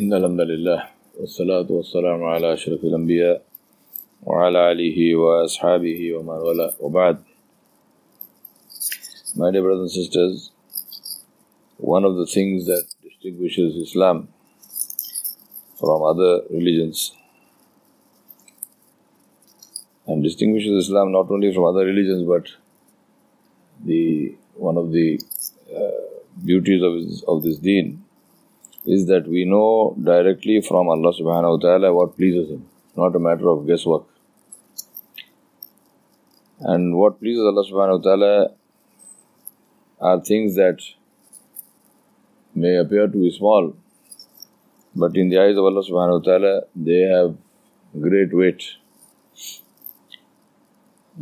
إن الحمد لله والصلاة والسلام على أشرف الأنبياء وعلى آله وأصحابه ومن والاه وبعد My dear brothers and sisters, one of the things that distinguishes Islam from other religions and distinguishes Islam not only from other religions but the one of the uh, beauties of, this, of this deen is that we know directly from Allah subhanahu wa ta'ala what pleases Him, not a matter of guesswork. And what pleases Allah subhanahu wa ta'ala are things that may appear to be small, but in the eyes of Allah subhanahu wa ta'ala, they have great weight.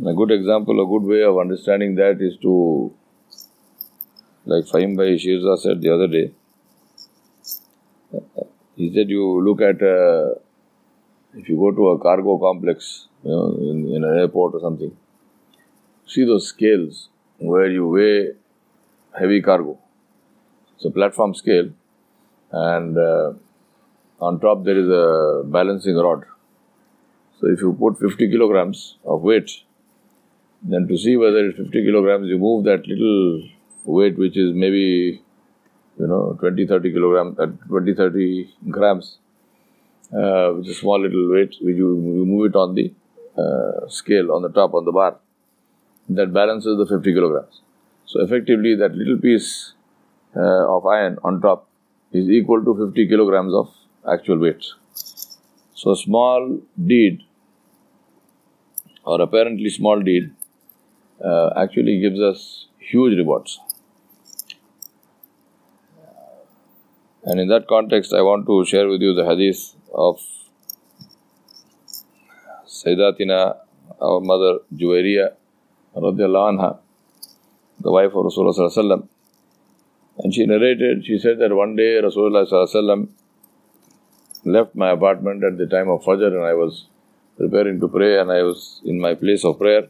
A good example, a good way of understanding that is to, like Fahim Bhai Shirza said the other day, said, you look at, uh, if you go to a cargo complex, you know, in, in an airport or something, see those scales where you weigh heavy cargo. It's a platform scale, and uh, on top there is a balancing rod. So if you put 50 kilograms of weight, then to see whether it's 50 kilograms, you move that little weight, which is maybe you know, 20, 30 kilograms, uh, 20, 30 grams, uh, which is small little weight, you, you move it on the uh, scale on the top, on the bar, that balances the 50 kilograms. So effectively, that little piece uh, of iron on top is equal to 50 kilograms of actual weight. So a small deed, or apparently small deed, uh, actually gives us huge rewards. And in that context, I want to share with you the hadith of Sayyidatina, our mother Juwairiya, anha, the wife of Rasulullah And she narrated, she said that one day Rasulullah left my apartment at the time of Fajr and I was preparing to pray and I was in my place of prayer.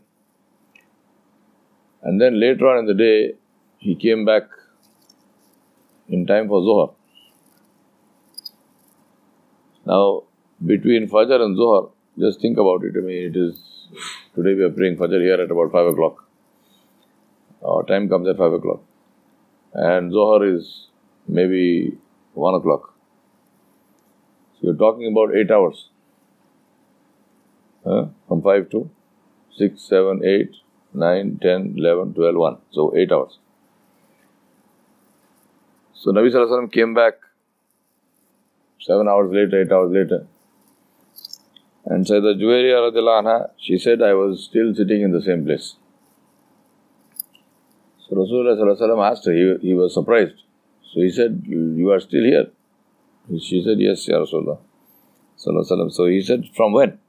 And then later on in the day, he came back in time for Zohar. Now, between Fajr and Zohar, just think about it. I mean, it is today we are praying Fajr here at about 5 o'clock. Our time comes at 5 o'clock. And Zohar is maybe 1 o'clock. So you're talking about 8 hours. Huh? From 5 to 6, 7, 8, 9, 10, 11, 12, 1. So 8 hours. So Nabi Sallallahu came back seven hours later, eight hours later. And Sayyidah Juwairiya anha, she said, I was still sitting in the same place. So Rasulullah asked her, he, he was surprised. So he said, You are still here? She said, Yes, Ya Rasulullah. So he said, From when?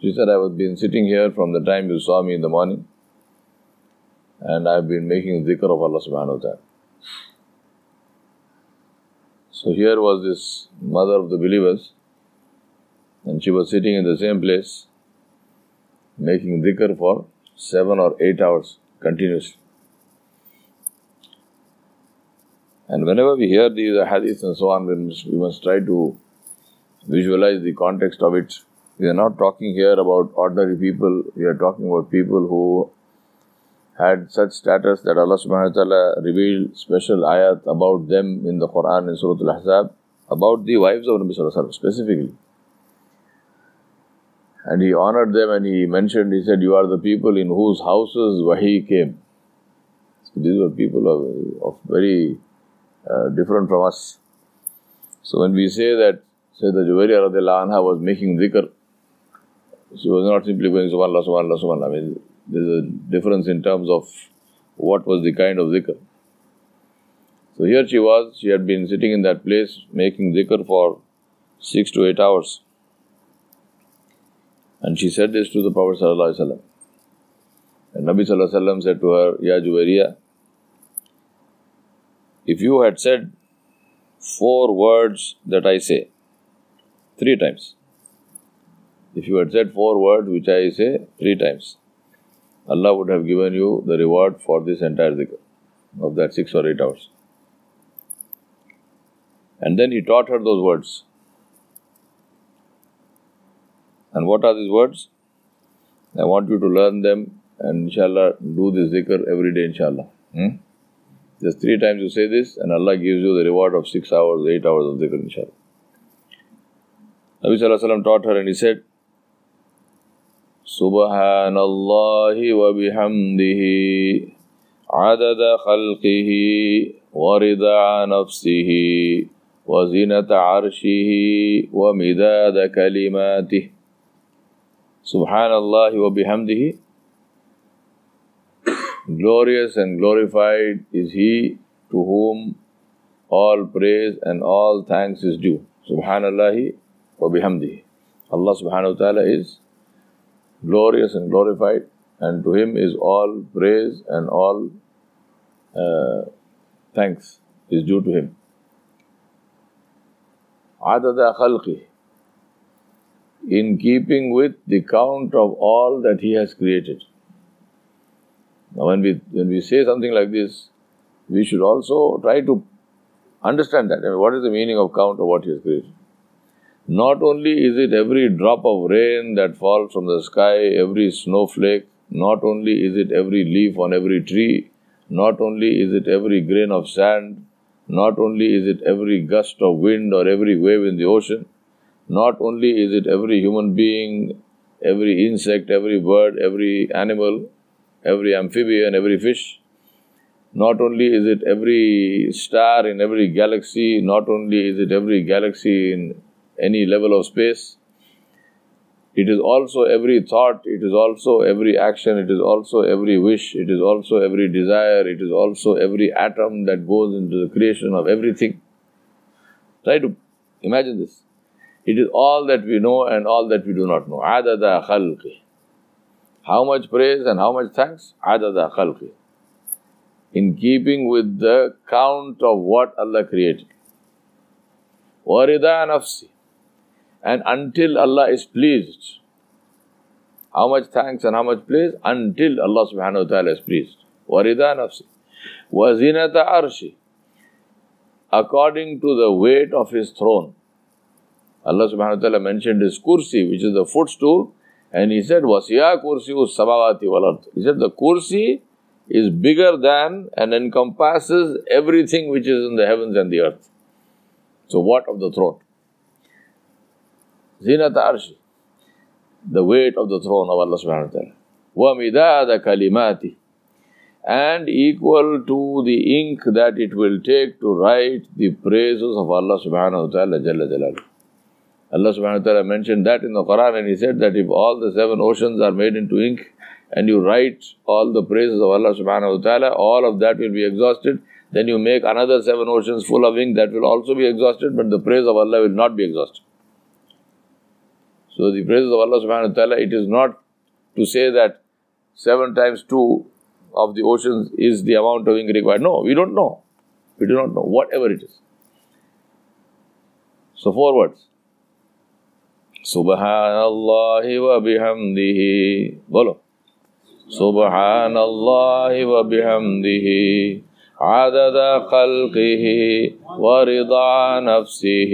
She said, I have been sitting here from the time you saw me in the morning, and I have been making dhikr of Allah subhanahu wa ta'ala. So here was this mother of the believers, and she was sitting in the same place, making dhikr for seven or eight hours continuously. And whenever we hear these hadiths and so on, we must, we must try to visualize the context of it. We are not talking here about ordinary people, we are talking about people who had such status that Allah subhanahu wa ta'ala revealed special ayat about them in the Quran in Surah Al-Ahzab about the wives of Nabi Sallallahu specifically. And he honored them and he mentioned, he said, You are the people in whose houses Wahi came. So these were people of, of very uh, different from us. So when we say that, Sayyidah Juwairiya anha was making dhikr, she was not simply going subhanallah, subhanallah, subhanallah. I mean, there's a difference in terms of what was the kind of zikr. So here she was, she had been sitting in that place making zikr for six to eight hours. And she said this to the Prophet. And Nabi ﷺ said to her, Ya Juwairiya, if you had said four words that I say, three times, if you had said four words which I say three times, Allah would have given you the reward for this entire dhikr of that six or eight hours. And then he taught her those words. And what are these words? I want you to learn them and inshallah do this zikr every day, inshallah. Hmm? Just three times you say this, and Allah gives you the reward of six hours, eight hours of zikr, inshallah. Nabi Sallallahu taught her and he said, سبحان الله وبحمده عدد خلقه ورضا نفسه وزنة عرشه ومداد كلماته سبحان الله وبحمده Glorious and glorified is He to whom all praise and all thanks is due. Subhanallah wa bihamdihi. Allah subhanahu wa ta'ala is glorious and glorified, and to Him is all praise and all uh, thanks is due to Him. Adada khalqi. In keeping with the count of all that He has created. Now, when we, when we say something like this, we should also try to understand that. I mean, what is the meaning of count of what He has created? Not only is it every drop of rain that falls from the sky, every snowflake, not only is it every leaf on every tree, not only is it every grain of sand, not only is it every gust of wind or every wave in the ocean, not only is it every human being, every insect, every bird, every animal, every amphibian, every fish. Not only is it every star in every galaxy, not only is it every galaxy in any level of space, it is also every thought, it is also every action, it is also every wish, it is also every desire, it is also every atom that goes into the creation of everything. Try to imagine this. It is all that we know and all that we do not know. Adada khalqi. How much praise and how much thanks? Adada khalqi. In keeping with the count of what Allah created. Warida nafsi. And until Allah is pleased. How much thanks and how much praise? Until Allah subhanahu wa ta'ala is pleased. Warida nafsi. Wazinata arshi. According to the weight of His throne. Allah subhanahu wa ta'ala mentioned His kursi, which is the footstool, and he said, Wasiya kursi samawati wal He said, the kursi is bigger than and encompasses everything which is in the heavens and the earth. So, what of the throne? Zinat arshi, the weight of the throne of Allah subhanahu wa ta'ala. Midada kalimati, and equal to the ink that it will take to write the praises of Allah subhanahu wa ta'ala jalla jalaluhu. Allah subhanahu wa ta'ala mentioned that in the Quran and He said that if all the seven oceans are made into ink and you write all the praises of Allah subhanahu wa ta'ala, all of that will be exhausted. Then you make another seven oceans full of ink that will also be exhausted, but the praise of Allah will not be exhausted. So the praises of Allah subhanahu wa ta'ala, it is not to say that seven times two of the oceans is the amount of ink required. No, we don't know. We do not know, whatever it is. So four words. سبحان الله وبحمده بولو سبحان الله وبحمده عدد خلقه ورضا نفسه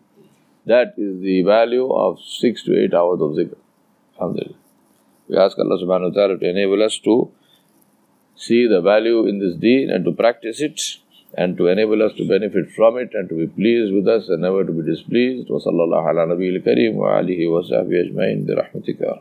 That is the value of six to eight hours of zikr. Alhamdulillah. We ask Allah subhanahu wa ta'ala to enable us to see the value in this deen and to practice it. and to enable us to benefit from it and to be pleased with us and never to be displeased. وصلى الله على نبي الكريم وآله وصحبه أجمعين برحمتك يا